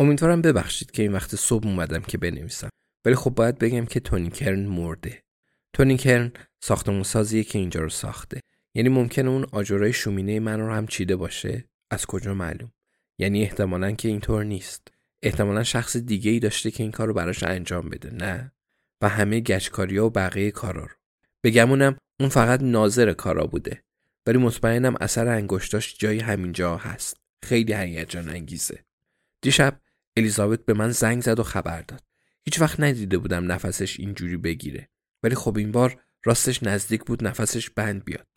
امیدوارم ببخشید که این وقت صبح اومدم که بنویسم. ولی خب باید بگم که تونی کرن مرده. تونی کرن ساختمون سازیه که اینجا رو ساخته. یعنی ممکنه اون آجرای شومینه من رو هم چیده باشه؟ از کجا معلوم؟ یعنی احتمالا که اینطور نیست. احتمالا شخص دیگه ای داشته که این کار رو براش انجام بده نه؟ و همه گچکاریا و بقیه کارا رو. بگمونم اون فقط ناظر کارا بوده. ولی مطمئنم اثر انگشتاش جای همینجا هست. خیلی هیجان انگیزه دیشب الیزابت به من زنگ زد و خبر داد. هیچ وقت ندیده بودم نفسش اینجوری بگیره. ولی خب این بار راستش نزدیک بود نفسش بند بیاد.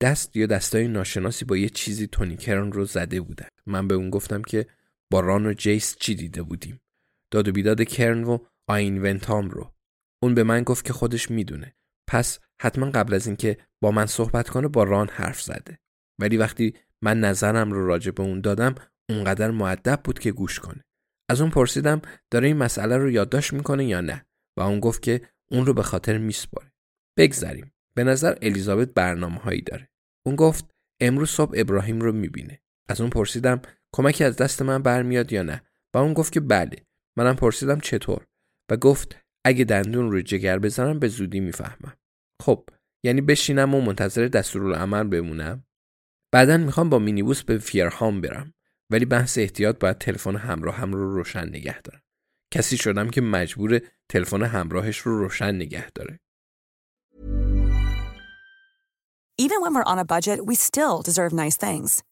دست یا دستای ناشناسی با یه چیزی تونی کرن رو زده بودن. من به اون گفتم که با ران و جیس چی دیده بودیم؟ داد و بیداد کرن و آین ونتام رو. اون به من گفت که خودش می‌دونه. پس حتما قبل از اینکه با من صحبت کنه با ران حرف زده. ولی وقتی من نظرم رو راجع به اون دادم اونقدر معدب بود که گوش کنه. از اون پرسیدم داره این مسئله رو یادداشت می‌کنه یا نه و اون گفت که اون رو به خاطر میسپاره بگذریم. به نظر الیزابت برنامه هایی داره. اون گفت امروز صبح ابراهیم رو می‌بینه. از اون پرسیدم کمکی از دست من برمیاد یا نه؟ و اون گفت که بله. منم پرسیدم چطور؟ و گفت اگه دندون رو جگر بزنم به زودی می‌فهمم. خب یعنی بشینم و منتظر دستورالعمل بمونم؟ بعدا می‌خوام با مینیبوس به فیرهام برم. ولی بحث احتیاط باید تلفن همراه هم رو روشن نگه دارم کسی شدم که مجبور تلفن همراهش رو روشن نگه داره Even when we're on a budget, we still deserve nice things.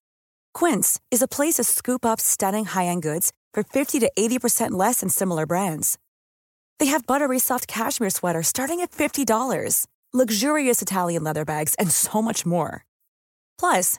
Quince is a place to scoop up stunning high-end goods for 50 to 80% less than similar brands. They have buttery soft cashmere sweaters starting at $50, luxurious Italian leather bags, and so much more. Plus,